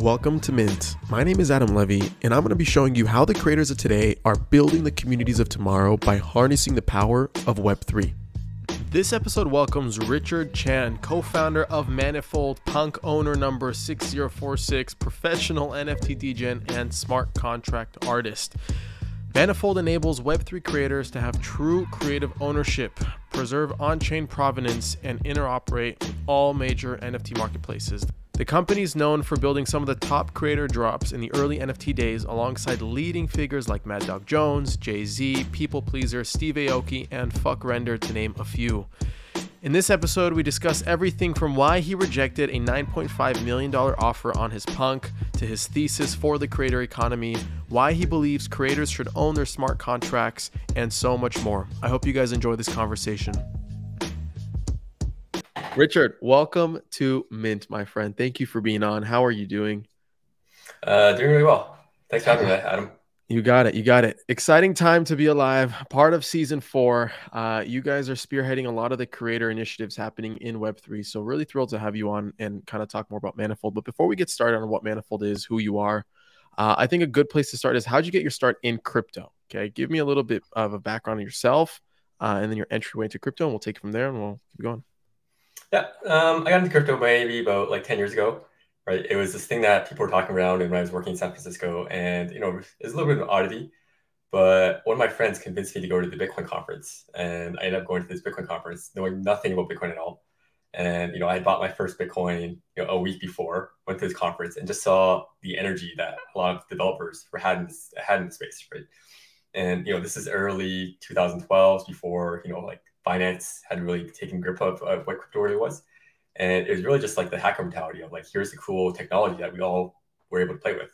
Welcome to Mint. My name is Adam Levy, and I'm going to be showing you how the creators of today are building the communities of tomorrow by harnessing the power of Web3. This episode welcomes Richerd Chan, co founder of Manifold, punk owner number 6046, professional NFT degen, and smart contract artist. Manifold enables Web3 creators to have true creative ownership, preserve on chain provenance, and interoperate with all major NFT marketplaces. The company is known for building some of the top creator drops in the early NFT days alongside leading figures like Mad Dog Jones, Jay Z, pplpleasr, Steve Aoki, and FVCKRENDER, to name a few. In this episode, we discuss everything from why he rejected a $9.5 million offer on his punk to his thesis for the creator economy, why he believes creators should own their smart contracts, and so much more. I hope you guys enjoy this conversation. Richerd, welcome to Mint, my friend. Thank you for being on. How are you doing? Uh, doing really well. Thanks for having me, Adam. You got it. You got it. Exciting time to be alive. Part of season four. Uh, you guys are spearheading a lot of the creator initiatives happening in Web3. So, really thrilled to have you on and kind of talk more about Manifold. But before we get started on what Manifold is, who you are, uh, I think a good place to start is how'd you get your start in crypto? Okay. Give me a little bit of a background on yourself uh, and then your entryway into crypto, and we'll take it from there and we'll keep going. Yeah, um, I got into crypto maybe about like 10 years ago, right? It was this thing that people were talking around and when I was working in San Francisco and, you know, it's a little bit of an oddity, but one of my friends convinced me to go to the Bitcoin conference and I ended up going to this Bitcoin conference knowing nothing about Bitcoin at all. And, you know, I had bought my first Bitcoin you know, a week before, went to this conference and just saw the energy that a lot of developers were had in, this, had in the space, right? And, you know, this is early 2012 before, you know, like finance hadn't really taken grip of, of what crypto really was. And it was really just like the hacker mentality of like, here's the cool technology that we all were able to play with.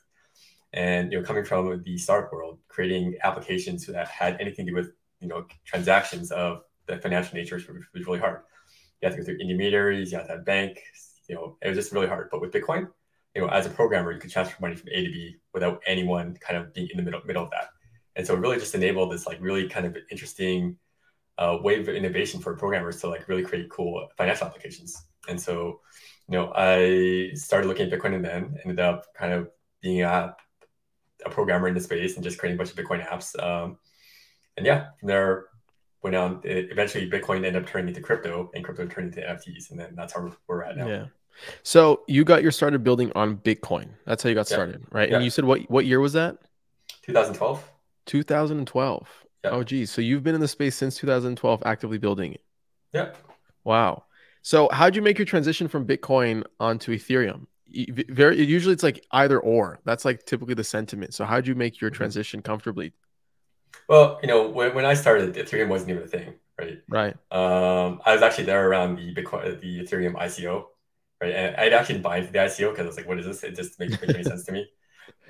And you know, coming from the startup world, creating applications that had anything to do with you know transactions of the financial nature was, was really hard. You have to go through intermediaries, you have to have banks, you know, it was just really hard. But with Bitcoin, you know, as a programmer, you could transfer money from A to B without anyone kind of being in the middle middle of that. And so it really just enabled this like really kind of interesting uh, wave of innovation for programmers to like really create cool financial applications. And so, you know, I started looking at Bitcoin and then ended up kind of being a, a programmer in the space and just creating a bunch of Bitcoin apps. Um, and yeah, from there went on. Eventually, Bitcoin ended up turning into crypto, and crypto turned into NFTs, and then that's how we're at now. Yeah. So you got your started building on Bitcoin. That's how you got started, right? Yeah. And you said what what year was that? 2012. 2012. Yep. Oh, geez. So you've been in the space since 2012, actively building it. Yep. Wow. So how'd you make your transition from Bitcoin onto Ethereum? Very usually it's like either or. That's like typically the sentiment. So how'd you make your mm-hmm. transition comfortably? Well, you know, when, when I started, Ethereum wasn't even a thing, right? Right. Um, I was actually there around the Bitcoin, the Ethereum ICO, right? And I actually buy into the ICO because I was like, what is this? It just makes, makes any sense to me.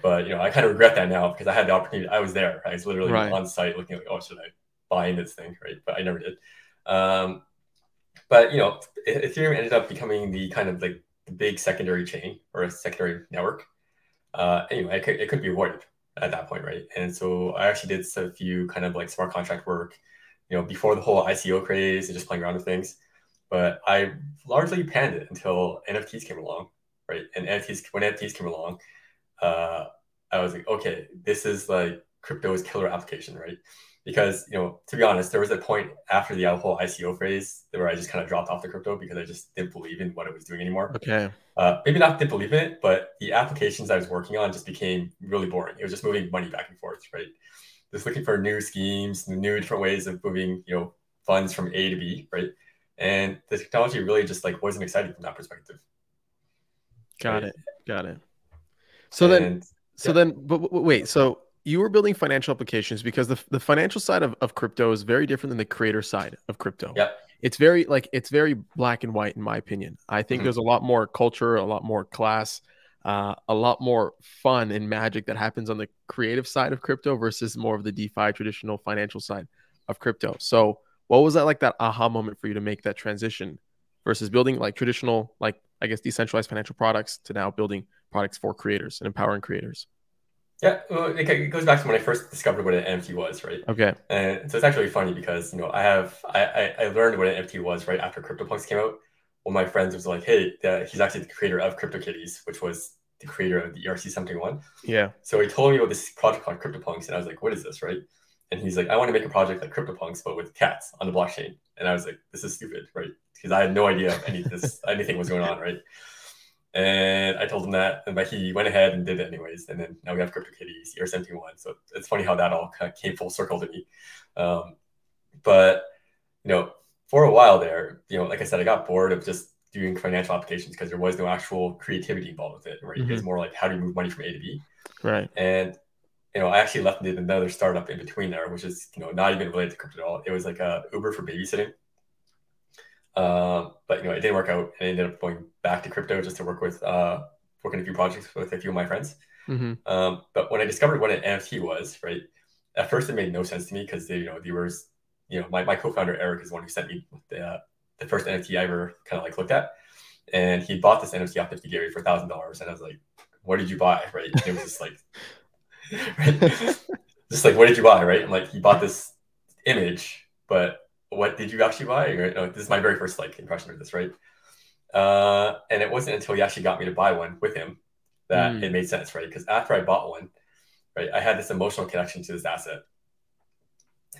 But you know, I kind of regret that now because I had the opportunity. I was there. I was literally right. on site looking like, oh, should I buy into this thing, right? But I never did. Um, but you know, Ethereum ended up becoming the kind of like the big secondary chain or a secondary network. Uh, anyway, it could, it could be avoided at that point, right? And so I actually did a few kind of like smart contract work, you know, before the whole ICO craze and just playing around with things. But I largely panned it until NFTs came along, right? And NFTs when NFTs came along, uh, I was like, okay, this is like crypto's killer application, right? Because you know, to be honest, there was a point after the whole ICO phase where I just kind of dropped off the crypto because I just didn't believe in what it was doing anymore. Okay. Uh, maybe not didn't believe in it, but the applications I was working on just became really boring. It was just moving money back and forth, right? Just looking for new schemes, new different ways of moving, you know, funds from A to B, right? And the technology really just like wasn't exciting from that perspective. Got right? it. Got it. So and, then, so yeah. then, but, but wait, so you were building financial applications because the, the financial side of, of crypto is very different than the creator side of crypto. Yeah. It's very like it's very black and white in my opinion. I think mm-hmm. there's a lot more culture, a lot more class, uh, a lot more fun and magic that happens on the creative side of crypto versus more of the DeFi traditional financial side of crypto. So, what was that like that aha moment for you to make that transition versus building like traditional, like I guess decentralized financial products to now building products for creators and empowering creators? Yeah, well, it goes back to when I first discovered what an NFT was, right? Okay. And so it's actually funny because you know I have I I, learned what an NFT was right after CryptoPunks came out. One of my friends was like, "Hey, uh, he's actually the creator of CryptoKitties, which was the creator of the ERC 71. Yeah. So he told me about this project called CryptoPunks, and I was like, what is this, right? And he's like, I want to make a project like CryptoPunks, but with cats on the blockchain. And I was like, this is stupid, right? Because I had no idea if any this anything was going on, right? And I told him that, and but he went ahead and did it anyways. And then now we have CryptoKitties, ER71. So it's funny how that all kind of came full circle to me. Um, but you know, for a while there, you know, like I said, I got bored of just doing financial applications because there was no actual creativity involved with it. Right? Mm-hmm. It was mm-hmm. more like how do you move money from A to B. Right. And you know, I actually left and did another startup in between there, which is you know not even related to crypto at all. It was like a Uber for babysitting. Um, but you know, it didn't work out, and I ended up going back to crypto just to work with uh, working a few projects with a few of my friends. Mm-hmm. Um, but when I discovered what an NFT was, right, at first it made no sense to me because they, you know, they were, you know, my, my co-founder Eric is one who sent me the, uh, the first NFT I ever kind of like looked at, and he bought this NFT off Nifty Gateway for thousand dollars, and I was like, "What did you buy?" Right? And it was just like, right? just like, "What did you buy?" Right? I'm like, he bought this image, but what did you actually buy? No, this is my very first like impression of this, right? Uh, and it wasn't until he actually got me to buy one with him that mm. it made sense, right? Because after I bought one, right, I had this emotional connection to this asset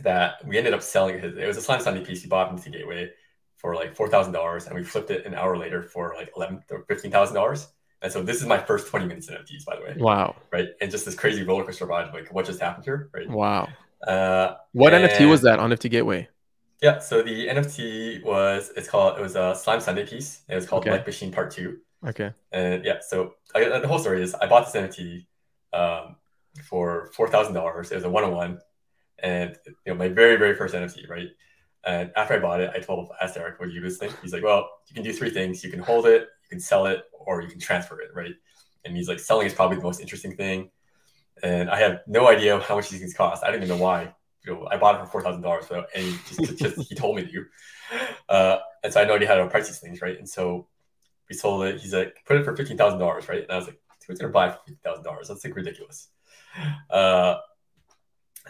that we ended up selling. His, it was a Slime Sunday piece he bought the Gateway for like four thousand dollars, and we flipped it an hour later for like eleven or fifteen thousand dollars. And so this is my first twenty minutes in NFTs, by the way. Wow! Right, and just this crazy roller coaster ride, like what just happened here, right? Wow! Uh, what NFT was that on Nifty Gateway? Yeah, so the NFT was it's called it was a Slime Sunday piece. It was called okay. Light Machine Part Two. Okay. And yeah, so I, the whole story is I bought this NFT um, for four thousand dollars. It was a one on one, and you know my very very first NFT, right? And after I bought it, I told asked Eric, "What do you do this thing?" He's like, "Well, you can do three things. You can hold it, you can sell it, or you can transfer it, right?" And he's like, "Selling is probably the most interesting thing." And I have no idea how much these things cost. I didn't even know why you know, I bought it for four thousand dollars without any. Just, just he told me to, uh, and so I know he had to price these things, right? And so we sold it. He's like, put it for fifteen thousand dollars, right? And I was like, who's gonna buy for fifteen thousand dollars? That's like ridiculous. Uh,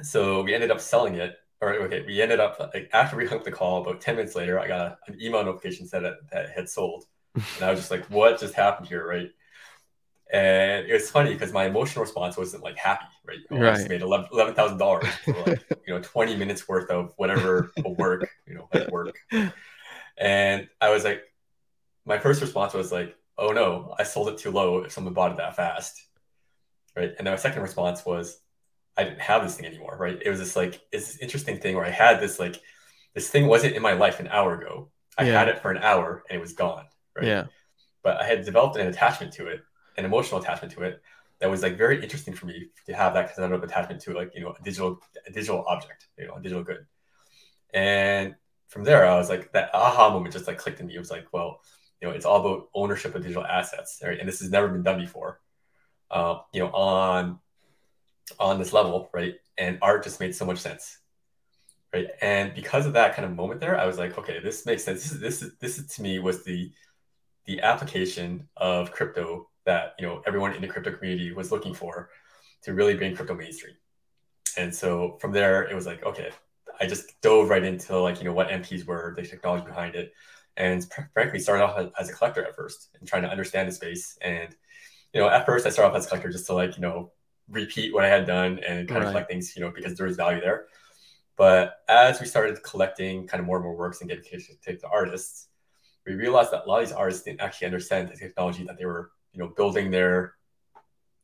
so we ended up selling it. Or okay, we ended up like after we hung the call, about ten minutes later, I got a, an email notification said that, that it had sold, and I was just like, what just happened here, right? And it was funny because my emotional response wasn't like happy, right? I right. just made eleven thousand dollars for like you know twenty minutes worth of whatever work, you know, like work. And I was like, my first response was like, oh no, I sold it too low if someone bought it that fast, right? And then my second response was, I didn't have this thing anymore, right? It was this like it's this interesting thing where I had this like this thing wasn't in my life an hour ago. I yeah. had it for an hour and it was gone, right? Yeah. But I had developed an attachment to it an emotional attachment to it that was like very interesting for me to have that kind of attachment to like you know a digital a digital object you know a digital good. And from there i was like that aha moment just like clicked in me. It was like well you know it's all about ownership of digital assets right? and this has never been done before uh, you know on on this level right? And art just made so much sense right? And because of that kind of moment there i was like okay this makes sense. This is this is this is, to me was the the application of crypto that you know everyone in the crypto community was looking for to really bring crypto mainstream. And so from there, it was like, okay, I just dove right into like you know what NFTs were, the technology behind it, and frankly started off as a collector at first and trying to understand the space. And you know, at first I started off as a collector just to like you know repeat what I had done and kind right. of collect things, you know, because there was value there. But as we started collecting kind of more and more works and getting to take the artists, we realized that a lot of these artists didn't actually understand the technology that they were you know building their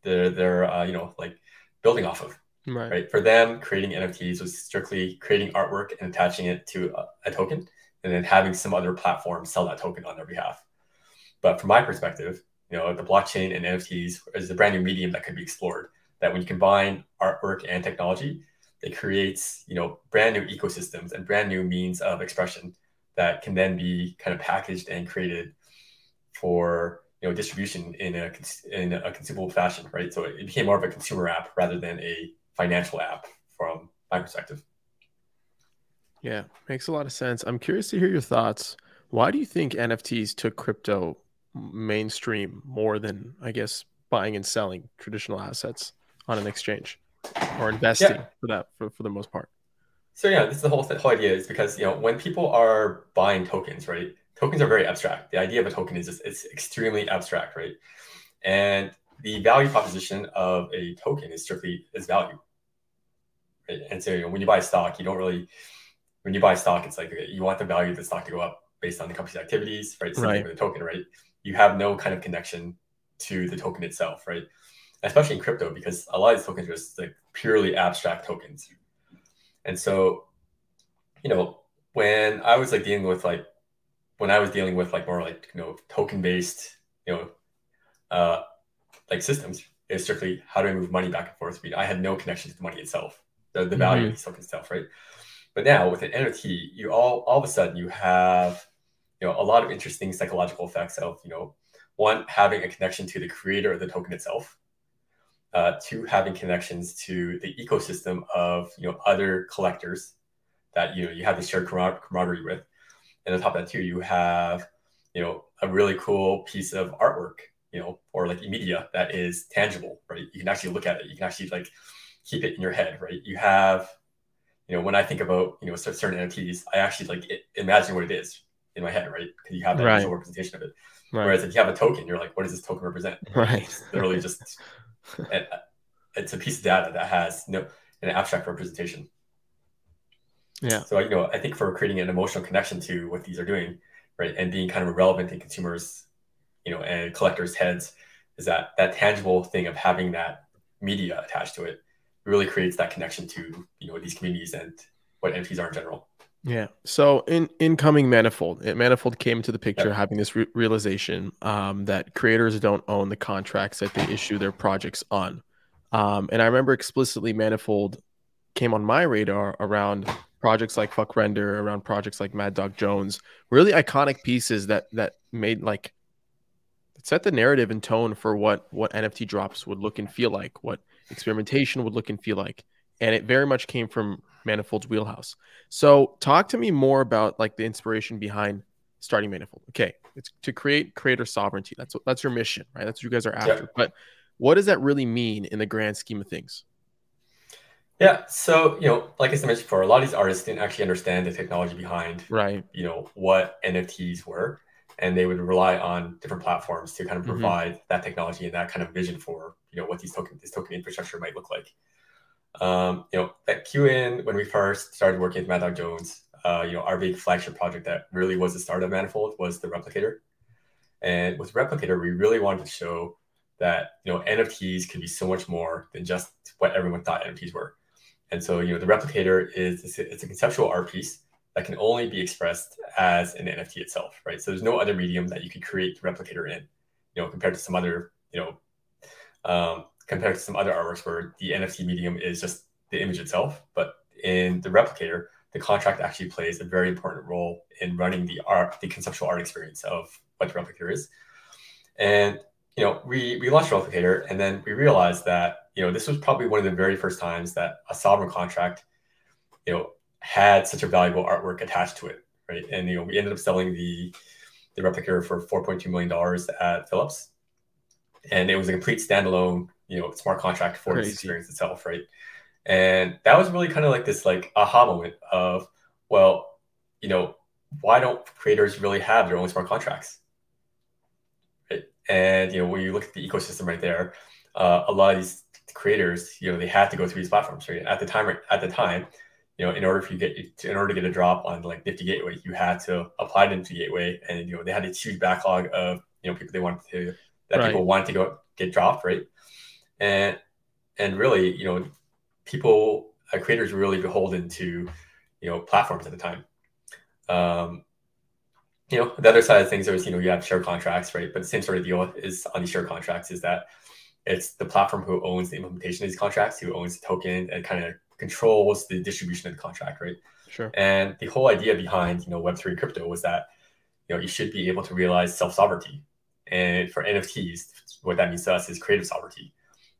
their their uh, you know like building off of right. right for them creating nfts was strictly creating artwork and attaching it to a, a, token and then having some other platform sell that token on their behalf but from my perspective you know the blockchain and nfts is a brand new medium that could be explored that when you combine artwork and technology it creates you know brand new ecosystems and brand new means of expression that can then be kind of packaged and created for you know distribution in a in a consumable fashion, right? So it became more of a consumer app rather than a financial app from my perspective. Yeah, makes a lot of sense. I'm curious to hear your thoughts. Why do you think NFTs took crypto mainstream more than I guess buying and selling traditional assets on an exchange or investing yeah. for that for, for the most part? So yeah, this is the whole, the whole idea is because you know when people are buying tokens, right? Tokens are very abstract. The idea of a token is just it's extremely abstract, right? And the value proposition of a token is strictly is value. Right? And so you know, when you buy stock, you don't really when you buy stock, it's like you want the value of the stock to go up based on the company's activities, right? Same right. with the token, right? You have no kind of connection to the token itself, right? Especially in crypto, because a lot of these tokens are just like purely abstract tokens. And so, you know, when I was like dealing with like when I was dealing with like more like you know token based, you know, uh, like systems, it's strictly how do I move money back and forth. I had no connection to the money itself, the, the value mm-hmm. of the token itself, right? But now with an NFT, you all all of a sudden you have you know a lot of interesting psychological effects of you know one having a connection to the creator of the token itself, uh, two having connections to the ecosystem of you know other collectors that you know you have this shared camaraderie with, and on top of that too you have you know a really cool piece of artwork you know or like media that is tangible right you can actually look at it you can actually like keep it in your head right you have you know, when I think about, you know, certain NFTs, I actually like imagine what it is in my head, right? Because you have that right. visual representation of it. Right. Whereas if you have a token, you're like, what does this token represent? Right. It's literally just, it's a piece of data that has no an abstract representation. Yeah. So you know, I think for creating an emotional connection to what these are doing, right, and being kind of relevant in consumers, you know, and collectors' heads, is that that tangible thing of having that media attached to it really creates that connection to you know these communities and what NFTs are in general. Yeah. So in incoming Manifold, Manifold came into the picture having this re- realization um, that creators don't own the contracts that they issue their projects on. Um, and I remember explicitly Manifold came on my radar around projects like FVCKRENDER, around projects like Mad Dog Jones, really iconic pieces that that made like set the narrative and tone for what what NFT drops would look and feel like, what experimentation would look and feel like. And it very much came from Manifold's wheelhouse. So talk to me more about like the inspiration behind starting Manifold. Okay, it's to create creator sovereignty. That's what that's your mission, right? That's what you guys are after. Yeah. But what does that really mean in the grand scheme of things? Yeah, so you know, like I mentioned before, a lot of these artists didn't actually understand the technology behind, right? You know what NFTs were, and they would rely on different platforms to kind of mm-hmm. provide mm-hmm. that technology and that kind of vision for you know what these token this token infrastructure might look like. Um, you know, at QN when we first started working with Mad Dog Jones, uh, you know, our big flagship project that really was the start of Manifold was the Replicator. And with Replicator, we really wanted to show that you know NFTs could be so much more than just what everyone thought NFTs were. And so, you know, the Replicator is it's a conceptual art piece that can only be expressed as an NFT itself, right? So there's no other medium that you could create the replicator in, you know, compared to some other, you know, um, compared to some other artworks where the NFT medium is just the image itself. But in the replicator, the contract actually plays a very important role in running the art, the conceptual art experience of what the replicator is. And you know, we we launched Replicator, and then we realized that you know this was probably one of the very first times that a sovereign contract, you know, had such a valuable artwork attached to it, right? And you know, we ended up selling the the replicator for 4.2 million dollars at Phillips, and it was a complete standalone, you know, smart contract for Crazy. this experience itself, right? And that was really kind of like this like aha moment of, well, you know, why don't creators really have their own smart contracts? Right? And you know, when you look at the ecosystem right there, uh, a lot of these creators, you know, they had to go through these platforms, right? At the time, right? at the time, you know, in order for you get in order to get a drop on like Nifty Gateway, you had to apply to Nifty Gateway, and you know they had a huge backlog of you know people they wanted to that right. people wanted to go get dropped, right? And and really, you know, people uh, creators were really beholden to you know platforms at the time. Um, you know, the other side of things is you know you have share contracts, right? But the same sort of deal is on these share contracts is that it's the platform who owns the implementation of these contracts, who owns the token, and kind of controls the distribution of the contract, right? Sure. And the whole idea behind you know Web three crypto was that you know you should be able to realize self sovereignty, and for NFTs, what that means to us is creative sovereignty.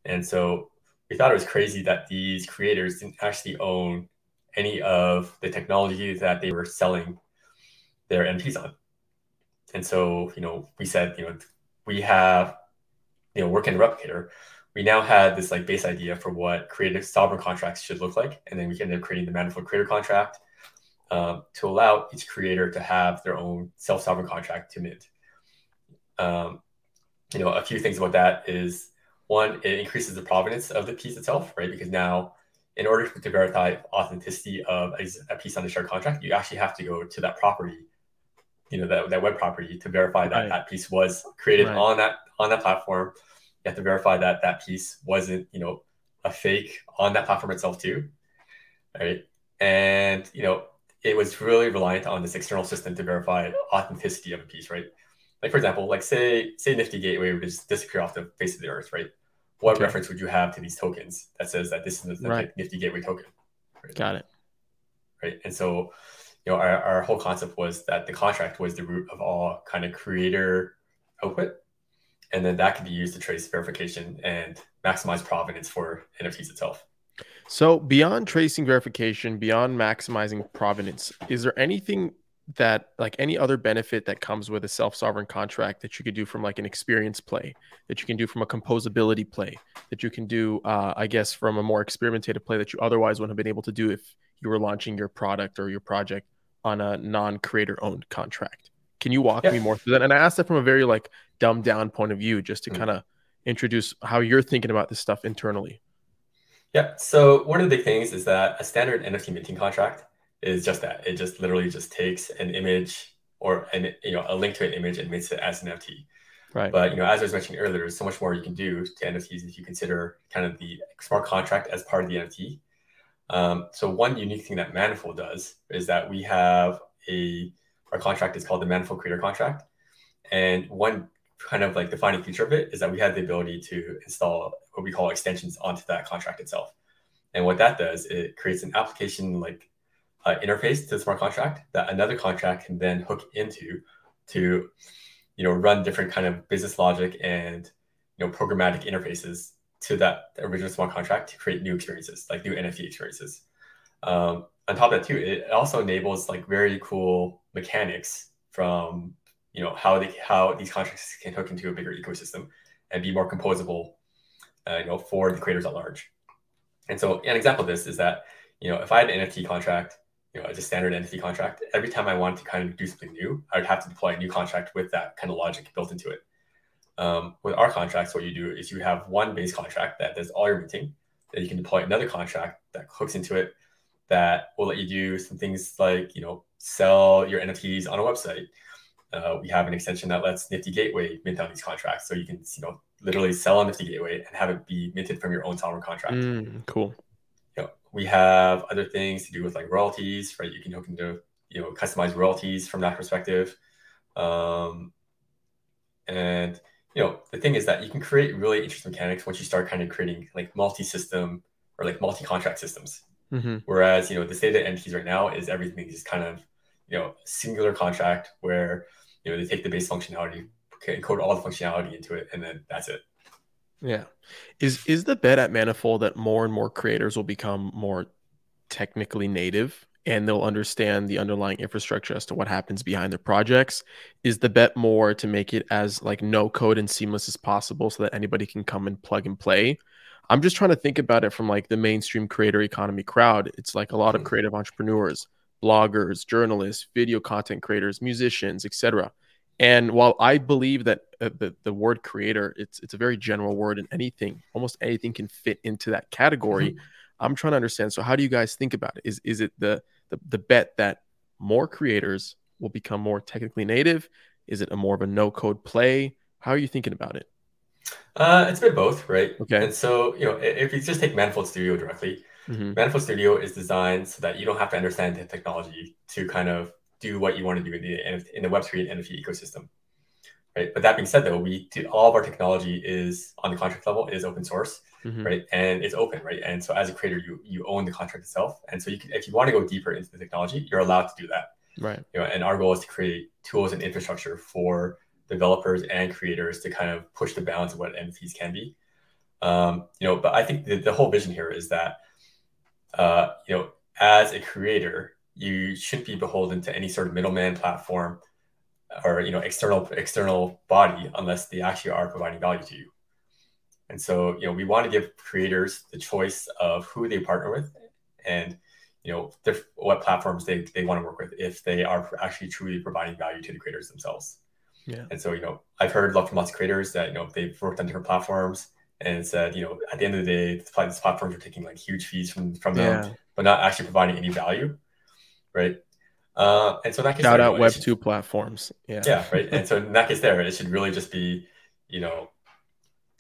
And so we thought it was crazy that these creators didn't actually own any of the technology that they were selling their NFTs on. And so you know we said you know we have you know work in replicator we now had this like base idea for what creative sovereign contracts should look like, and then we ended up creating the Manifold Creator Contract um, to allow each creator to have their own self-sovereign contract to mint. Um, you know, a few things about that is one, it increases the provenance of the piece itself, right? Because now, in order to verify authenticity of a, a piece on the shared contract, you actually have to go to that property, you know, that, that web property to verify that right. that piece was created right. on that on that platform. You have to verify that that piece wasn't, you know, a fake on that platform itself too, right? And you know, it was really reliant on this external system to verify authenticity of a piece, right? Like for example, like say say Nifty Gateway would just disappear off the face of the earth, right? What okay. reference would you have to these tokens that says that this is the right. Nifty Gateway token? Right? Got it. Right, and so you know our, our whole concept was that the contract was the root of all kind of creator output, and then that could be used to trace verification and maximize provenance for NFTs itself. So beyond tracing verification, beyond maximizing provenance, is there anything that like any other benefit that comes with a self-sovereign contract that you could do from like an experience play that you can do from a composability play that you can do uh, i guess from a more experimentative play that you otherwise wouldn't have been able to do if you were launching your product or your project on a non-creator owned contract can you walk yeah. me more through that and i asked that from a very like dumbed down point of view just to mm-hmm. kind of introduce how you're thinking about this stuff internally yeah so one of the big things is that a standard nft minting contract is just that. It just literally just takes an image or an you know a link to an image and makes it as an NFT. Right. But you know, as I was mentioning earlier, there's so much more you can do to NFTs if you consider kind of the smart contract as part of the NFT. Um, so one unique thing that Manifold does is that we have a our contract is called the Manifold Creator Contract, and one kind of like defining feature of it is that we have the ability to install what we call extensions onto that contract itself. And what that does, it creates an application like uh, interface to the smart contract that another contract can then hook into to you know run different kind of business logic and you know programmatic interfaces to that original smart contract to create new experiences like new nft experiences um, on top of that too it also enables like very cool mechanics from you know how they how these contracts can hook into a bigger ecosystem and be more composable uh, you know for the creators at large and so an example of this is that you know if i had an nft contract you know, as a standard NFT contract, every time I wanted to kind of do something new, I would have to deploy a new contract with that kind of logic built into it. Um, with our contracts, what you do is you have one base contract that does all your minting. Then you can deploy another contract that hooks into it that will let you do some things like you know sell your NFTs on a website. Uh, we have an extension that lets Nifty Gateway mint on these contracts, so you can you know literally sell on Nifty Gateway and have it be minted from your own sovereign contract. Mm, cool we have other things to do with like royalties, right? You can hook into you know customize royalties from that perspective. Um, and you know the thing is that you can create really interesting mechanics once you start kind of creating like multi-system or like multi-contract systems. Mm-hmm. Whereas you know the state of NFTs right now is everything is kind of you know singular contract where you know they take the base functionality, encode all the functionality into it, and then that's it. Yeah. Is is the bet at Manifold that more and more creators will become more technically native and they'll understand the underlying infrastructure as to what happens behind their projects? Is the bet more to make it as like no code and seamless as possible so that anybody can come and plug and play? I'm just trying to think about it from like the mainstream creator economy crowd. It's like a lot of mm-hmm. creative entrepreneurs, bloggers, journalists, video content creators, musicians, etc. And while I believe that uh, the, the word creator, it's it's a very general word, and anything, almost anything, can fit into that category. Mm-hmm. I'm trying to understand. So, how do you guys think about it? Is is it the, the the bet that more creators will become more technically native? Is it a more of a no code play? How are you thinking about it? Uh, it's a bit both, right? Okay. And so, you know, if you just take Manifold Studio directly, mm-hmm. Manifold Studio is designed so that you don't have to understand the technology to kind of do what you want to do in the in the Web3 and NFT ecosystem. Right. But that being said, though, we do, all of our technology is on the contract level is open source, mm-hmm. right? And it's open, right? And so as a creator, you you own the contract itself. And so you can, if you want to go deeper into the technology, you're allowed to do that. Right. You know, and our goal is to create tools and infrastructure for developers and creators to kind of push the bounds of what NFTs can be. Um, you know, but I think the, the whole vision here is that, uh, you know, as a creator, you shouldn't be beholden to any sort of middleman platform or you know external external body unless they actually are providing value to you and so you know we want to give creators the choice of who they partner with and you know what platforms they, they want to work with if they are actually truly providing value to the creators themselves yeah and so you know i've heard from lots of creators that you know they've worked on different platforms and said, you know, at the end of the day, these platforms are taking like huge fees from from them, yeah. but not actually providing any value, right? Uh, and so that shout out Web two platforms, yeah, yeah, right. and so case, there it should really just be, you know,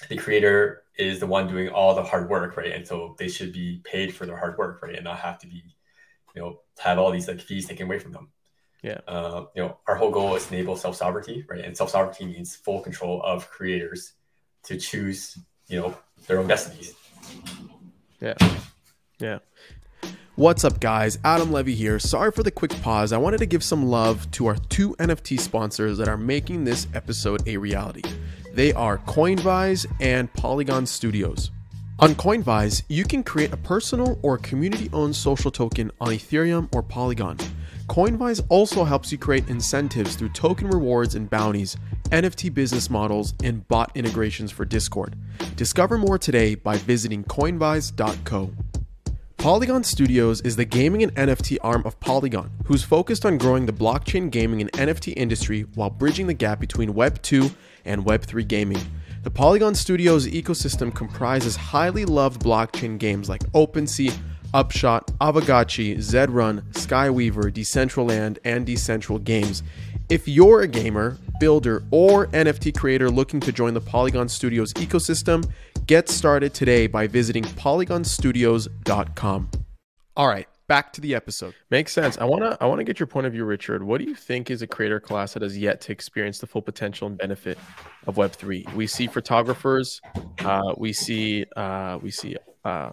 the creator is the one doing all the hard work, right? And so they should be paid for their hard work, right, and not have to be, you know, have all these like fees taken away from them. Yeah. Uh, you know, our whole goal is to enable self sovereignty, right? And self sovereignty means full control of creators to choose you know their own destinies. Yeah, yeah. What's up, guys? Adam Levy here. Sorry for the quick pause. I wanted to give some love to our two NFT sponsors that are making this episode a reality. They are Coinvise and Polygon Studios. On Coinvise, you can create a personal or community owned social token on Ethereum or Polygon. Coinvise also helps you create incentives through token rewards and bounties, NFT business models, and bot integrations for Discord. Discover more today by visiting coinvise.co. Polygon Studios is the gaming and NFT arm of Polygon, who's focused on growing the blockchain gaming and NFT industry while bridging the gap between Web 2 and Web 3 gaming. The Polygon Studios ecosystem comprises highly loved blockchain games like OpenSea, Upshot, Aavegotchi, Zedrun, Skyweaver, Decentraland, and Decentral Games. If you're a gamer, builder, or NFT creator looking to join the Polygon Studios ecosystem, get started today by visiting polygonstudios.com. All right, back to the episode. Makes sense. I want to I want to get your point of view, Richerd. What do you think is a creator class that has yet to experience the full potential and benefit of Web3? We see photographers, uh, we see uh, we see uh,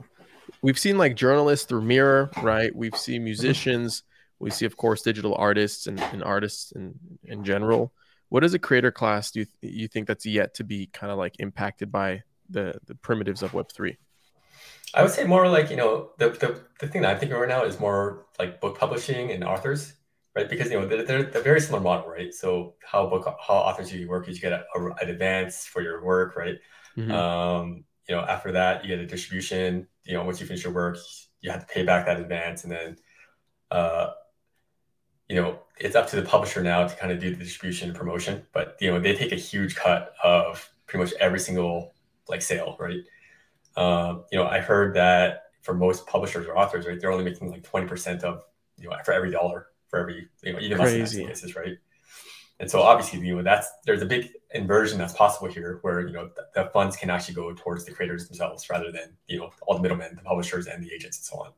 we've seen like journalists through Mirror, right? We've seen musicians. We see, of course, digital artists and, and artists in, in general. What is a creator class do you, th- you think that's yet to be kind of like impacted by the, the primitives of Web3? I would say more like, you know, the, the, the thing that I'm thinking right now is more like book publishing and authors, right? Because, you know, they're, they're, they're very similar model, right? So how book, how authors do you work is you get a, a, an advance for your work, right? Mm-hmm. Um, you know, after that, you get a distribution. You know, once you finish your work, you have to pay back that advance, and then, uh, you know, it's up to the publisher now to kind of do the distribution and promotion. But you know, they take a huge cut of pretty much every single like sale, right? Um, you know, I heard that for most publishers or authors, right, they're only making like twenty percent of you know for every dollar for every you know even Crazy. less in cases, right? And so obviously, you know, that's there's a big inversion that's possible here, where you know the, the funds can actually go towards the creators themselves rather than you know all the middlemen, the publishers, and the agents, and so on.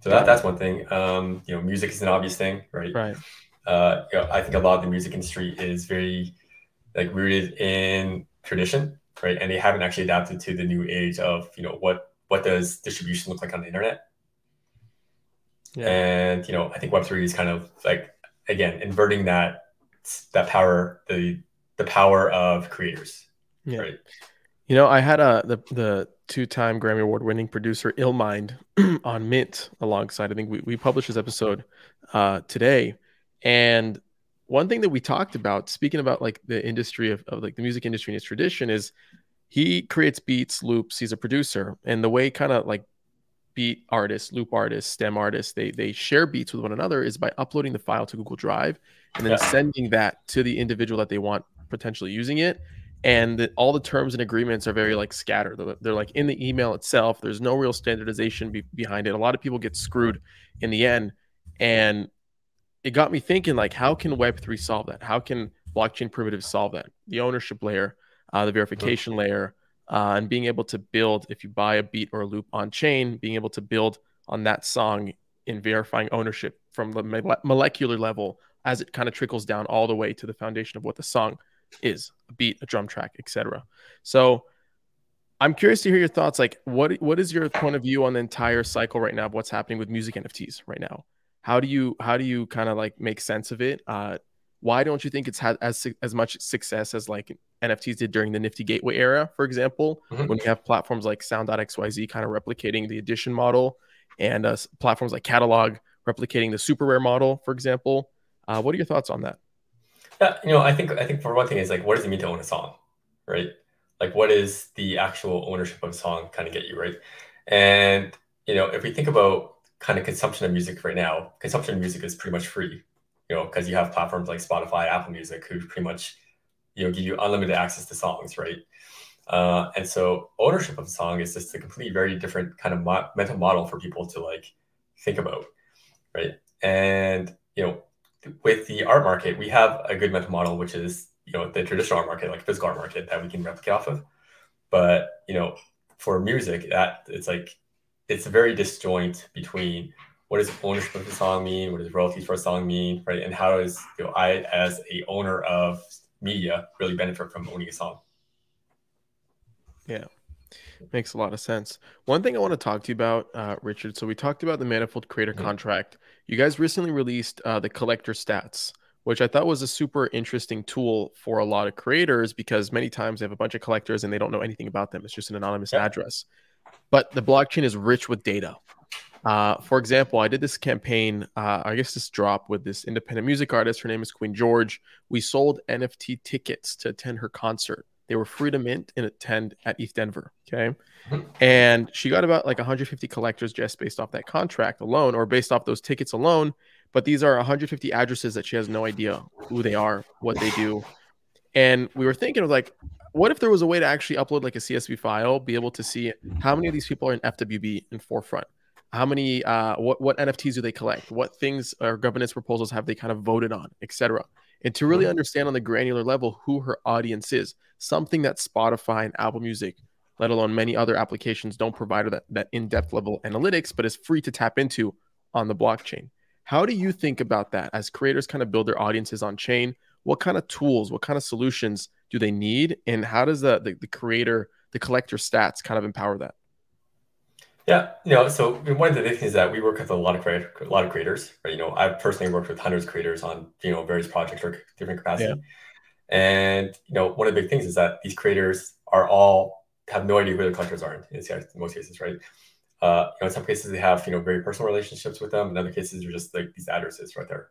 So that, that's one thing. Um, you know, music is an obvious thing, right? Right. Uh, you know, I think a lot of the music industry is very like rooted in tradition, right? And they haven't actually adapted to the new age of you know what what does distribution look like on the internet. Yeah. And you know, I think Web three is kind of like again inverting that that power the the power of creators yeah. right you know i had a the the two-time grammy award winning producer illmind on mint alongside i think we, we published this episode uh today and one thing that we talked about speaking about like the industry of, of like the music industry and its tradition is he creates beats loops he's a producer and the way kind of like beat artists, loop artists, stem artists, they they share beats with one another is by uploading the file to Google Drive and then yeah. sending that to the individual that they want potentially using it. And the, all the terms and agreements are very like scattered. They're, they're, like in the email itself. There's no real standardization be, behind it. A lot of people get screwed in the end, and it got me thinking like, how can Web three solve that? How can blockchain primitives solve that? The ownership layer, uh, the verification layer uh, and being able to build if you buy a beat or a loop on chain being able to build on that song in verifying ownership from the mo- molecular level as it kind of trickles down all the way to the foundation of what the song is a beat a drum track etc so i'm curious to hear your thoughts like what what is your point of view on the entire cycle right now of what's happening with music nfts right now how do you how do you kind of like make sense of it uh, why don't you think it's had as as much success as like NFTs did during the Nifty Gateway era, for example, mm-hmm. when we have platforms like Sound.xyz kind of replicating the edition model, and uh, platforms like Catalog replicating the SuperRare model, for example. Uh, what are your thoughts on that? Yeah, you know, I think I think for one thing is like, what does it mean to own a song, right? Like, what is the actual ownership of a song kind of get you, right? And you know, if we think about kind of consumption of music right now, consumption of music is pretty much free you know, because you have platforms like Spotify, Apple Music, who pretty much, you know, give you unlimited access to songs, right? Uh, and so ownership of a song is just a completely very different kind of mo- mental model for people to like think about, right? And you know, with the art market, we have a good mental model, which is you know the traditional art market, like physical art market, that we can replicate off of. But you know, for music, that it's like it's a very disjoint between what does ownership of the song mean, what does royalties for a song mean, right? And how does you know I as a owner of media really benefit from owning a song? Yeah. Makes a lot of sense. One thing I want to talk to you about, uh, Richerd. So we talked about the Manifold Creator mm-hmm. contract. You guys recently released uh, the Collector Stats, which I thought was a super interesting tool for a lot of creators because many times they have a bunch of collectors and they don't know anything about them. It's just an anonymous yeah. address. But the blockchain is rich with data. Uh, for example, I did this campaign, uh, I guess this drop with this independent music artist. Her name is Queen George. We sold NFT tickets to attend her concert. They were free to mint and attend at ETH Denver. Okay. And she got about like 150 collectors just based off that contract alone or based off those tickets alone. But these are 150 addresses that she has no idea who they are, what they do. And we were thinking of like, what if there was a way to actually upload like a CSV file, be able to see how many of these people are in FWB in forefront? How many, uh, what, what NFTs do they collect? What things or governance proposals have they kind of voted on, etc and to really understand on the granular level who her audience is, something that Spotify and Apple Music, let alone many other applications, don't provide that, that in depth level analytics, but is free to tap into on the blockchain. How do you think about that as creators kind of build their audiences on chain? What kind of tools, what kind of solutions do they need? And how does the, the, the creator, the collector stats kind of empower that? Yeah, you know, so one of the big things that we work with a lot of creators, a lot of creators, right? You know, I've personally worked with hundreds of creators on you know various projects or different capacity, yeah. and you know, one of the big things is that these creators are all have no idea who their collectors are in, in most cases, right? Uh, you know, in some cases they have you know very personal relationships with them. In other cases, they're just like these addresses right there.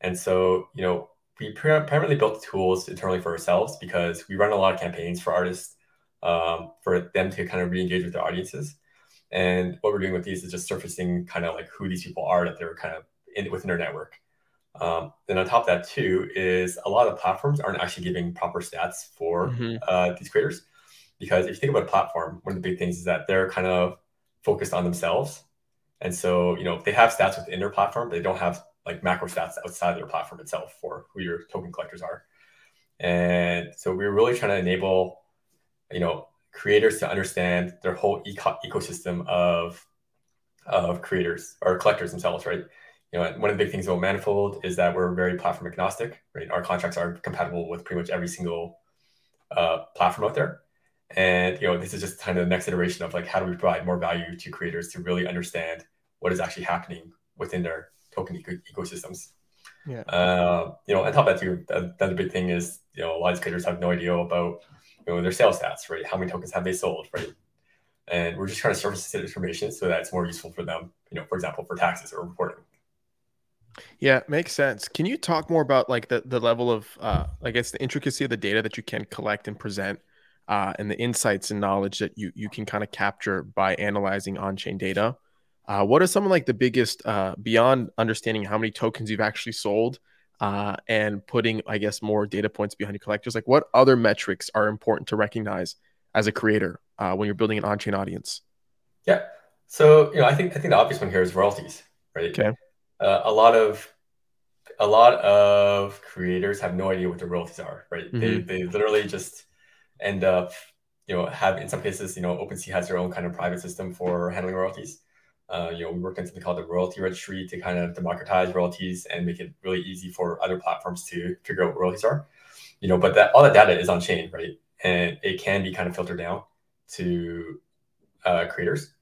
And so, you know, we primarily built tools internally for ourselves because we run a lot of campaigns for artists um, for them to kind of re-engage with their audiences. And what we're doing with these is just surfacing kind of like who these people are that they're kind of in within their network. Um, then on top of that too is a lot of platforms aren't actually giving proper stats for mm-hmm. uh, these creators because if you think about a platform, one of the big things is that they're kind of focused on themselves, and so you know they have stats within their platform, but they don't have like macro stats outside of their platform itself for who your token collectors are. And so we're really trying to enable, you know, creators to understand their whole eco- ecosystem of of creators or collectors themselves, right? You know, one of the big things about Manifold is that we're very platform agnostic, right? Our contracts are compatible with pretty much every single uh, platform out there. And you know, this is just kind of the next iteration of like how do we provide more value to creators to really understand what is actually happening within their token eco- ecosystems. Yeah. Uh, you know, on top of that too, another big thing is you know a lot of creators have no idea about you know, their sales stats, right? How many tokens have they sold, right? And we're just trying to surface this information so that it's more useful for them, you know, for example, for taxes or reporting. Yeah, makes sense. Can you talk more about like the, the level of, uh, I guess, the intricacy of the data that you can collect and present uh, and the insights and knowledge that you, you can kind of capture by analyzing on chain data? Uh, what are some of like the biggest, uh, beyond understanding how many tokens you've actually sold? uh, and putting, I guess, more data points behind your collectors? Like, what other metrics are important to recognize as a creator uh, when you're building an on-chain audience? Yeah. So, you know, I think I think the obvious one here is royalties, right? Okay. Uh, a lot of a lot of creators have no idea what the royalties are, right? Mm-hmm. They they literally just end up, you know, have in some cases, you know, OpenSea has their own kind of private system for handling royalties. Uh, you know, we worked on something called the royalty registry to kind of democratize royalties and make it really easy for other platforms to figure out what royalties are. You know, but that all that data is on chain, right? And it can be kind of filtered down to uh, creators.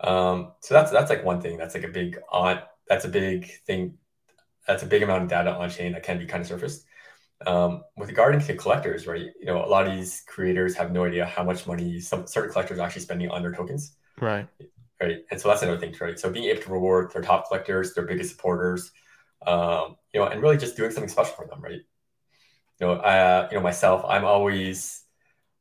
Um, so that's that's like one thing. That's like a big on. That's a big thing. That's a big amount of data on chain that can be kind of surfaced. Um, with regarding to collectors, right? You know, a lot of these creators have no idea how much money some certain collectors are actually spending on their tokens. Right right? And so that's another thing, right? So being able to reward their top collectors, their biggest supporters, um, you know, and really just doing something special for them, right? You know, uh, you know, myself, I'm always,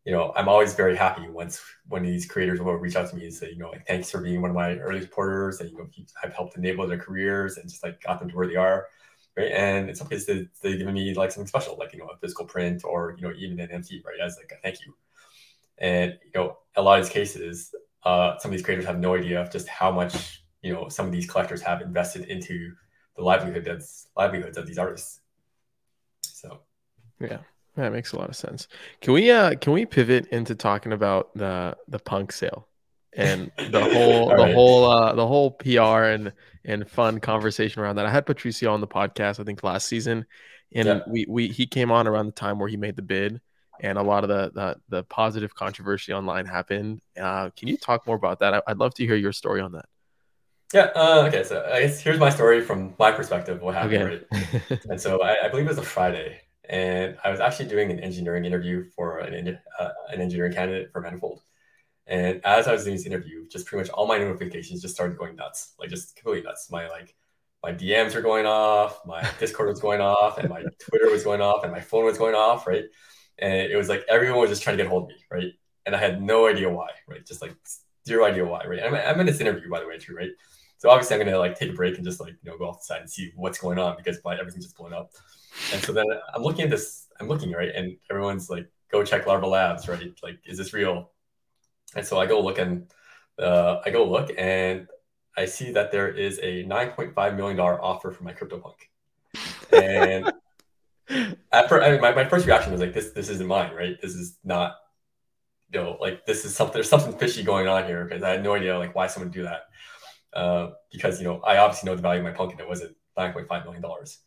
you know, I'm always very happy once when these creators will reach out to me and say, you know, like, thanks for being one of my early supporters, and you know, I've helped enable their careers and just like got them to where they are, right? And in some cases, they, they've given me like something special, like you know, a physical print or you know, even an NFT, right? As like a thank you. And you know, a lot of these cases, uh, some of these creators have no idea of just how much you know some of these collectors have invested into the livelihood that's livelihoods of these artists. So, yeah, that makes a lot of sense. Can we uh can we pivot into talking about the the punk sale and the whole the right. whole uh the whole PR and and fun conversation around that? I had Patricio on the podcast I think last season, and yeah. we we he came on around the time where he made the bid and a lot of the the, the positive controversy online happened. Uh, can you talk more about that? I, would love to hear your story on that. Yeah. Uh, okay. So I guess here's my story from my perspective. What happened? Okay. Right? and so I, I, believe it was a Friday, and I was actually doing an engineering interview for an uh, an engineering candidate for Manifold. And as I was doing this interview, just pretty much all my notifications just started going nuts, like just completely nuts. My like my DMs were going off, my Discord was going off, and my Twitter was going off, and my phone was going off, right? And it was like everyone was just trying to get hold of me, right? And I had no idea why, right? Just like zero idea why, right? I'm, I'm in this interview, by the way, too, right? So obviously I'm gonna like take a break and just like you know go off the side and see what's going on because my everything's just blown up. And so then I'm looking at this, I'm looking right, and everyone's like, go check Larva Labs, right? Like, is this real? And so I go look and uh, I go look and I see that there is a 9.5 million dollar offer for my CryptoPunk. And at I mean, my, my first reaction was like, this this isn't mine, right? This is not, you know, like this is something. There's something fishy going on here because I had no idea like why someone would do that. Uh, because you know I obviously know the value of my and it wasn't nine point five million dollars.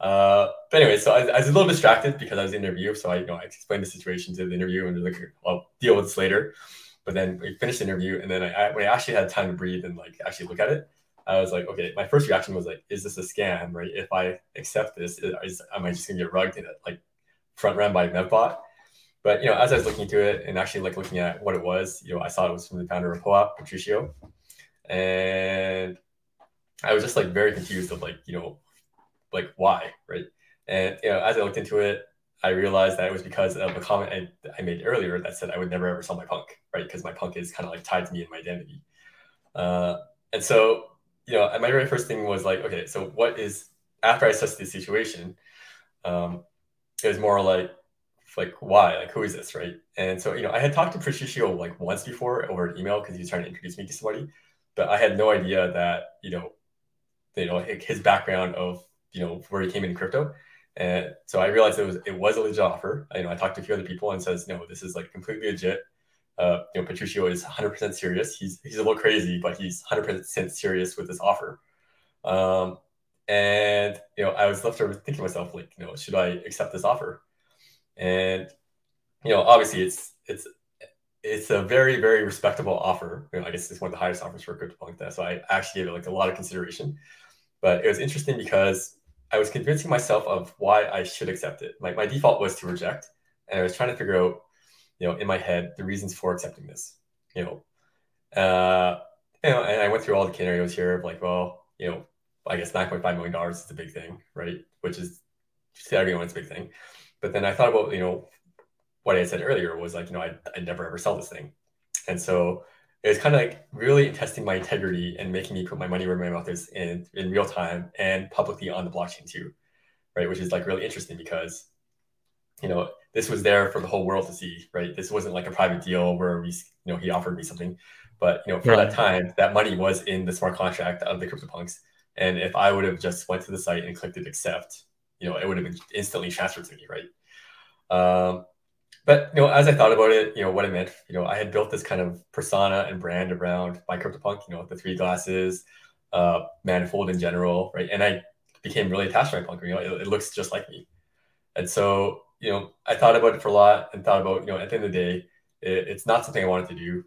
Uh, but anyway, so I, I, was a little distracted because I was in the interview. So I, you know, I explained the situation to the interview and like, I'll deal with this later. But then we finished the interview, and then I, when I actually had time to breathe and like actually look at it, I was like, okay. My first reaction was like, is this a scam? Right? If I accept this, is, am I just gonna get rugged and like front run by MEV bot? But you know, as I was looking into it and actually like looking at what it was, you know, I saw it was from the founder of POAP, Patricio, and I was just like very confused of like you know like why right and you know as I looked into it I realized that it was because of a comment I, I made earlier that said I would never ever sell my punk right because my punk is kind of like tied to me and my identity uh, and so you know my very first thing was like okay so what is after I assessed the situation um, it was more like like why like who is this right and so you know I had talked to Patricio like once before over an email because he was trying to introduce me to somebody but I had no idea that you know, you know his background of you know where he came in crypto, and so I realized it was it was a legit offer. I, you know, I talked to a few other people and says, no, this is like completely legit. Uh, you know, Patricio is 100% serious. He's he's a little crazy, but he's 100% serious with this offer. Um, and you know, I was left over thinking to myself, like, you know, should I accept this offer? And you know, obviously, it's it's it's a very very respectable offer. You know, I guess it's one of the highest offers for a CryptoPunk. That so I actually gave it like a lot of consideration. But it was interesting because I was convincing myself of why I should accept it. My my default was to reject, and I was trying to figure out, you know, in my head the reasons for accepting this. You know, uh, you know, and I went through all the scenarios here of like, well, you know, I guess nine point five million dollars is a big thing, right? Which is to everyone's big thing. But then I thought about, you know, what I said earlier was like, you know, I I never ever sell this thing, and so it was kind of like really testing my integrity and making me put my money where my mouth is in in real time and publicly on the blockchain too, right? Which is like really interesting because, you know, this was there for the whole world to see, right? This wasn't like a private deal where we, you know, he offered me something, but you know, for that time, that money was in the smart contract of the CryptoPunks, and if I would have just went to the site and clicked it accept, you know, it would have been instantly transferred to me, right? Um, but you know, as I thought about it, you know, what it meant, you know, I had built this kind of persona and brand around my CryptoPunk, you know, the three glasses, uh, manifold in general, right? And I became really attached to my punk. You know, it, it, looks just like me. And so, you know, I thought about it for a lot and thought about, you know, at the end of the day, it, it's not something I wanted to do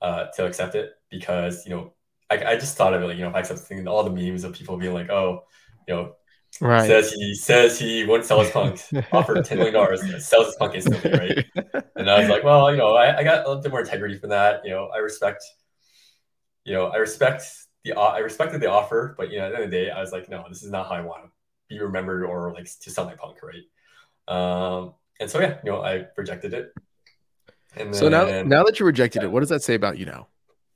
uh, to accept it because, you know, I, I just thought of it like, you know, if I accept something, all the memes of people being like, oh, you know, Right. Says he says he wouldn't sell his punk. offered ten million dollars, sells his punk instantly, right? and I was like, well, you know, I, I got a little bit more integrity from that. You know, I respect, you know, I respect the I respected the offer, but you know, at the end of the day, I was like, no, this is not how I want to be remembered or like to sell my punk, right? Um, and so yeah, you know, I rejected it. And then, so now, now that you rejected yeah. it, what does that say about you now?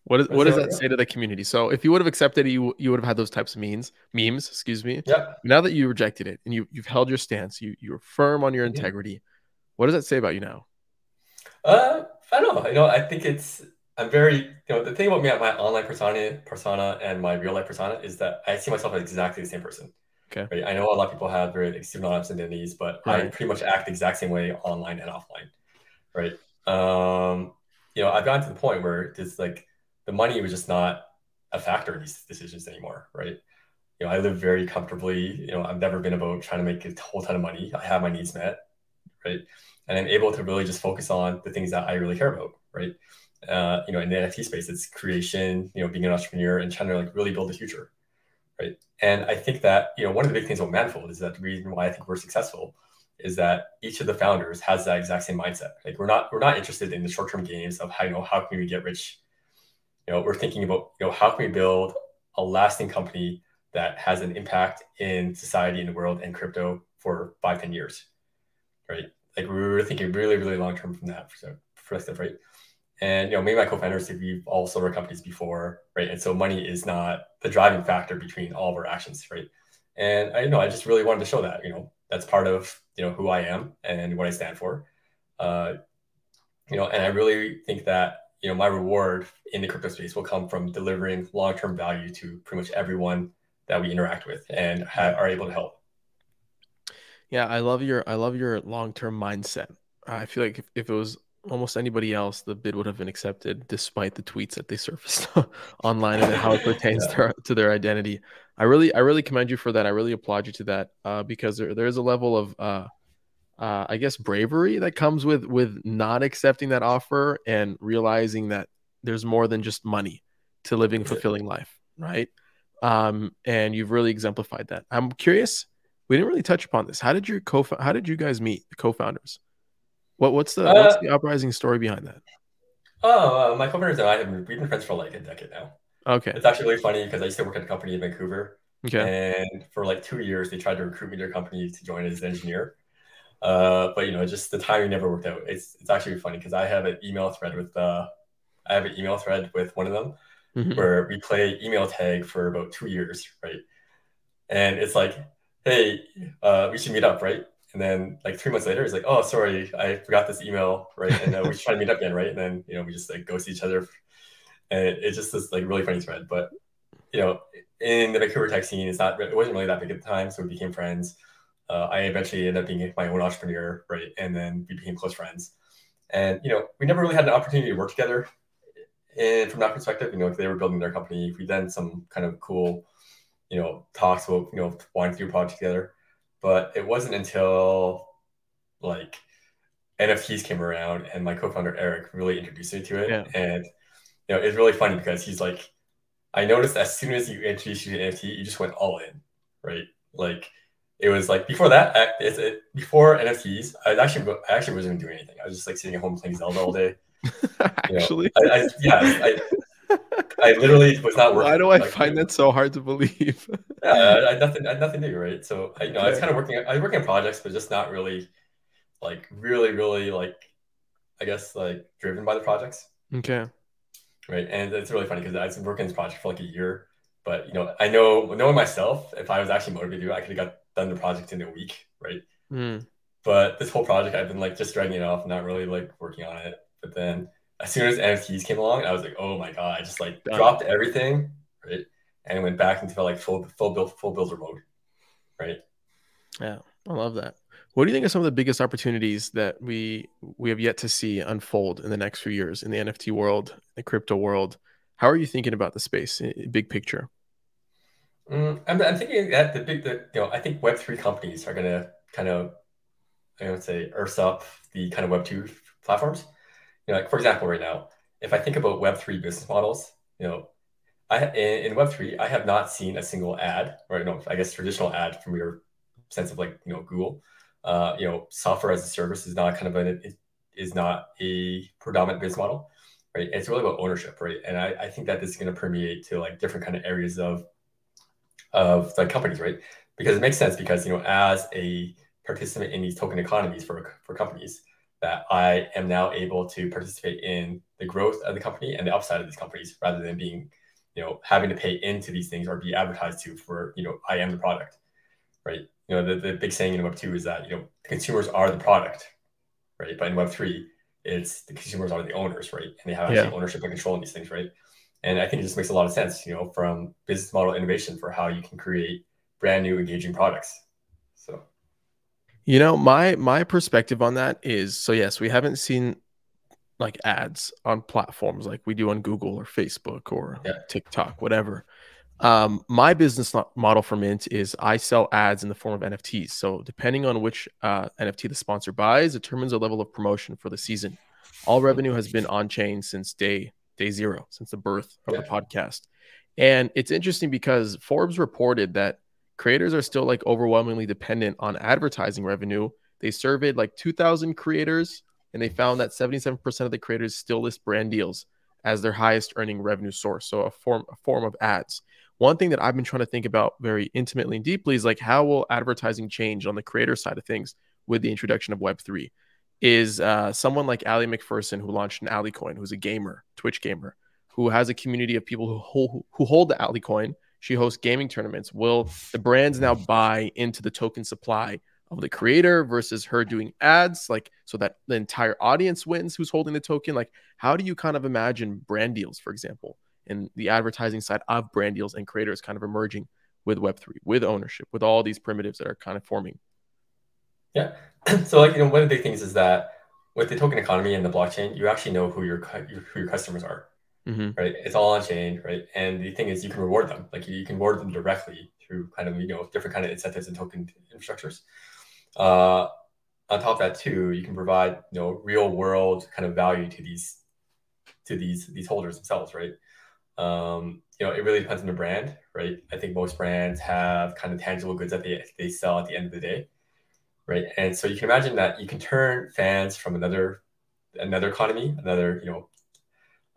What, is, what does that say to the community? So if you would have accepted it, you you would have had those types of memes, memes, excuse me. Yeah. Now that you rejected it and you you've held your stance, you you're firm on your mm-hmm. integrity. What does that say about you now? Uh, I don't know. You know, I think it's I'm very you know the thing about me my online persona persona and my real life persona is that I see myself as exactly the same person. Okay. Right. I know a lot of people have very pseudonymous identities, but right. I pretty much act the exact same way online and offline. Right. Um, you know, I've gotten to the point where it's like the money was just not a factor in these decisions anymore. Right. You know, I live very comfortably. You know, I've never been about trying to make a whole ton of money. I have my needs met. Right. And I'm able to really just focus on the things that I really care about. Right. Uh, you know, in the NFT space, it's creation, you know, being an entrepreneur and trying to like really build a future right? And I think that you know one of the big things about Manifold is that the reason why I think we're successful is that each of the founders has that exact same mindset. Like we're not we're not interested in the short term gains of how you know how can we get rich. You know, we're thinking about you know how can we build a lasting company that has an impact in society in the world and crypto for five ten years, right? Like we were thinking really really long term from that perspective, right? And you know, me and my co-founders, we've all sold our companies before, right? And so money is not the driving factor between all of our actions, right? And I you know I just really wanted to show that, you know, that's part of you know who I am and what I stand for. Uh, you know, and I really think that you know my reward in the crypto space will come from delivering long-term value to pretty much everyone that we interact with and have, are able to help. Yeah, I love your I love your long-term mindset. I feel like if, if it was almost anybody else, the bid would have been accepted despite the tweets that they surfaced online and how it pertains yeah. to, their, to their identity. I really, I really commend you for that. I really applaud you to that uh, because there, there is a level of, uh, uh, I guess, bravery that comes with with not accepting that offer and realizing that there's more than just money to living fulfilling life, right? Um, and you've really exemplified that. I'm curious. We didn't really touch upon this. How did your co? How did you guys meet the co-founders? What what's the uh, what's the uprising story behind that? Oh, uh, my co-founders and I have been, we've been friends for like a decade now. Okay, it's actually really funny because I used to work at a company in Vancouver. Okay, and for like two years they tried to recruit me to their company to join as an engineer. Uh, but you know, just the timing never worked out. It's it's actually funny because I have an email thread with uh, I have an email thread with one of them mm-hmm. where we play email tag for about two years, right? And it's like, hey, uh, we should meet up, right? And then like three months later, he's like, "Oh, sorry, I forgot this email, right?" And uh, we try to meet up again, right? And then you know we just like ghost each other, and it, it's just this like really funny thread. But you know, in the Vancouver tech scene, it's not it wasn't really that big at the time, so we became friends. Uh, I eventually ended up being my own entrepreneur, right? And then we became close friends. And you know, we never really had an opportunity to work together. And from that perspective, you know, they were building their company. We done some kind of cool, you know, talks about you know wanting to do a project together but it wasn't until like NFTs came around and my co-founder Eric really introduced me to it. Yeah. And you know, it's really funny because he's like, I noticed as soon as you introduced you to NFT, you just went all in, right? Like it was like before that, it's it, before NFTs, I actually I actually wasn't doing anything. I was just like sitting at home playing Zelda all day. actually, you know, I, I, yeah, I, I literally was not working. Why do I like, find that so hard to believe? yeah, I had nothing, I nothing to do, right? So I, you know, I was kind of working, I was working on projects, but just not really, like, really, really, like, I guess, like, driven by the projects. Okay. Right, and it's really funny because I've been working on this project for like a year, but you know, I know, knowing myself, if I was actually motivated to do it, I could have got done the project in a week, right? Mm. But this whole project, I've been like just dragging it off, not really like working on it. But then as soon as NFTs came along, I was like, oh my god, I just like Done. dropped everything, right, and went back into like full full build full builder mode, right? Yeah, I love that. What do you think are some of the biggest opportunities that we we have yet to see unfold in the next few years in the NFT world, the crypto world? How are you thinking about the space, big picture? Mm, I'm, I'm thinking that the big, the, you know, I think Web three companies are going to kind of, I would say, earth up the kind of Web two platforms you know, like for example, right now, if I think about Web three business models, you know, I in, in Web three, I have not seen a single ad, or no, I guess traditional ad from your sense of like you know Google. Uh, you know, software as a service is not kind of a it is not a predominant business model, right? It's really about ownership, right? And I, I think that this is going to permeate to like different kind of areas of of the companies, right? Because it makes sense because you know as a participant in these token economies for for companies, that I am now able to participate in the growth of the company and the upside of these companies rather than being, you know, having to pay into these things or be advertised to for, you know, I am the product, right? You know, the, the big saying in Web 2 is that, you know, consumers are the product, right? But in Web 3, it's the consumers are the owners, right? And they have actually yeah. ownership and control in these things, right? And I think it just makes a lot of sense, you know, from business model innovation for how you can create brand new engaging products. You know, my my perspective on that is so yes, we haven't seen like ads on platforms like we do on Google or Facebook or yeah. TikTok, whatever. Um, my business model for Mint is I sell ads in the form of NFTs. So depending on which uh, NFT the sponsor buys, determines the level of promotion for the season. All revenue has been on chain since day day zero, since the birth of yeah. the podcast. And it's interesting because Forbes reported that creators are still like overwhelmingly dependent on advertising revenue. They surveyed like 2,000 creators and they found that 77% of the creators still list brand deals as their highest earning revenue source. So a form a form of ads. One thing that I've been trying to think about very intimately and deeply is like how will advertising change on the creator side of things with the introduction of Web3? Is uh, someone like Ali McPherson who launched an Ali coin, who's a gamer, Twitch gamer, who has a community of people who hold, who hold the Ali coin. She hosts gaming tournaments. Will the brands now buy into the token supply of the creator versus her doing ads like so that the entire audience wins who's holding the token? Like how do you kind of imagine brand deals for example and the advertising side of brand deals and creators kind of emerging with web3 with ownership with all these primitives that are kind of forming? Yeah. So like you know one of the big things is that with the token economy and the blockchain you actually know who your who your customers are mm-hmm. right it's all on chain right and the thing is you can reward them like you can reward them directly through kind of you know different kind of incentives and token infrastructures uh, on top of that too, you can provide you know real world kind of value to these to these these holders themselves, right? Um, you know, it really depends on the brand, right? I think most brands have kind of tangible goods that they they sell at the end of the day, right? And so you can imagine that you can turn fans from another another economy, another you know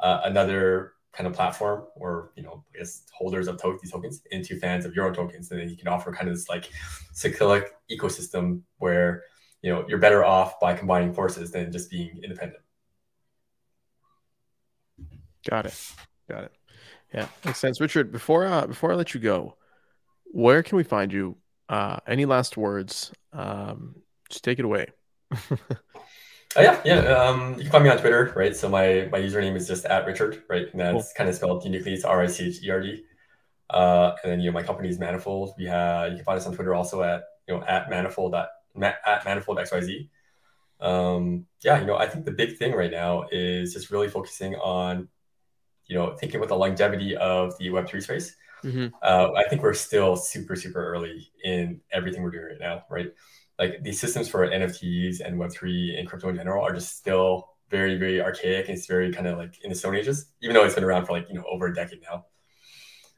uh, another kind of platform or you know I guess holders of to- these tokens into fans of euro tokens. And then you can offer kind of this like cyclic ecosystem where you know you're better off by combining forces than just being independent. Got it. Got it. Yeah makes sense. Richerd before uh before i let you go where can we find you? Uh any last words? Um just take it away Oh yeah, yeah. Um, you can find me on Twitter, right? So my my username is just at Richerd, right? And that's cool. kind of spelled uniquely. It's R I C H E R D. Uh, and then you know my company is Manifold. We have you can find us on Twitter also at you know at Manifold at, at Manifold XYZ. Um, yeah, you know I think the big thing right now is just really focusing on you know thinking about the longevity of the Web three space. Mm-hmm. Uh, I think we're still super super early in everything we're doing right now, right? Like these systems for NFTs and Web3 and crypto in general are just still very, very archaic and it's very kind of like in the stone ages, even though it's been around for like, you know, over a decade now.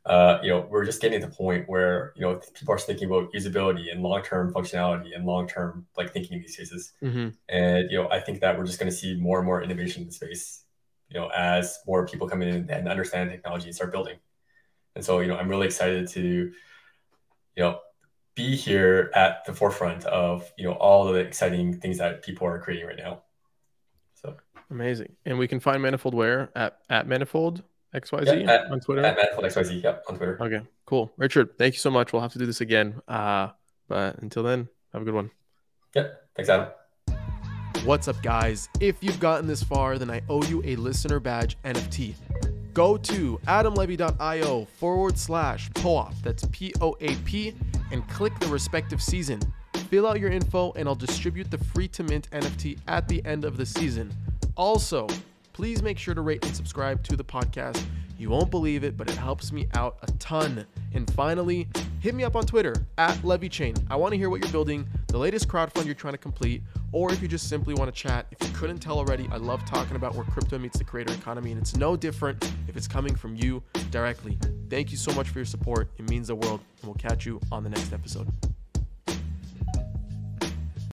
Uh, you know, we're just getting to the point where, you know, people are thinking about usability and long-term functionality and long-term like thinking in these cases. Mm-hmm. And, you know, I think that we're just going to see more and more innovation in the space, you know, as more people come in and understand technology and start building. And so, you know, I'm really excited to, you know, be here at the forefront of you know all the exciting things that people are creating right now. So amazing, and we can find Manifold where at at Manifold XYZ at, on Twitter. At Manifold XYZ, yep, on Twitter. Okay, cool. Richerd, thank you so much. We'll have to do this again. Uh, but until then, have a good one. Yep. Thanks, Adam. What's up, guys? If you've gotten this far, then I owe you a listener badge NFT. Go to adamlevy.io forward slash POAP. That's P O A P and click the respective season. Fill out your info and I'll distribute the free to mint NFT at the end of the season. Also, please make sure to rate and subscribe to the podcast. You won't believe it, but it helps me out a ton. And finally, hit me up on Twitter at LevyChain. I want to hear what you're building, the latest crowdfund you're trying to complete, or if you just simply want to chat. If you couldn't tell already, I love talking about where crypto meets the creator economy, and it's no different if it's coming from you directly. Thank you so much for your support. It means the world, and we'll catch you on the next episode.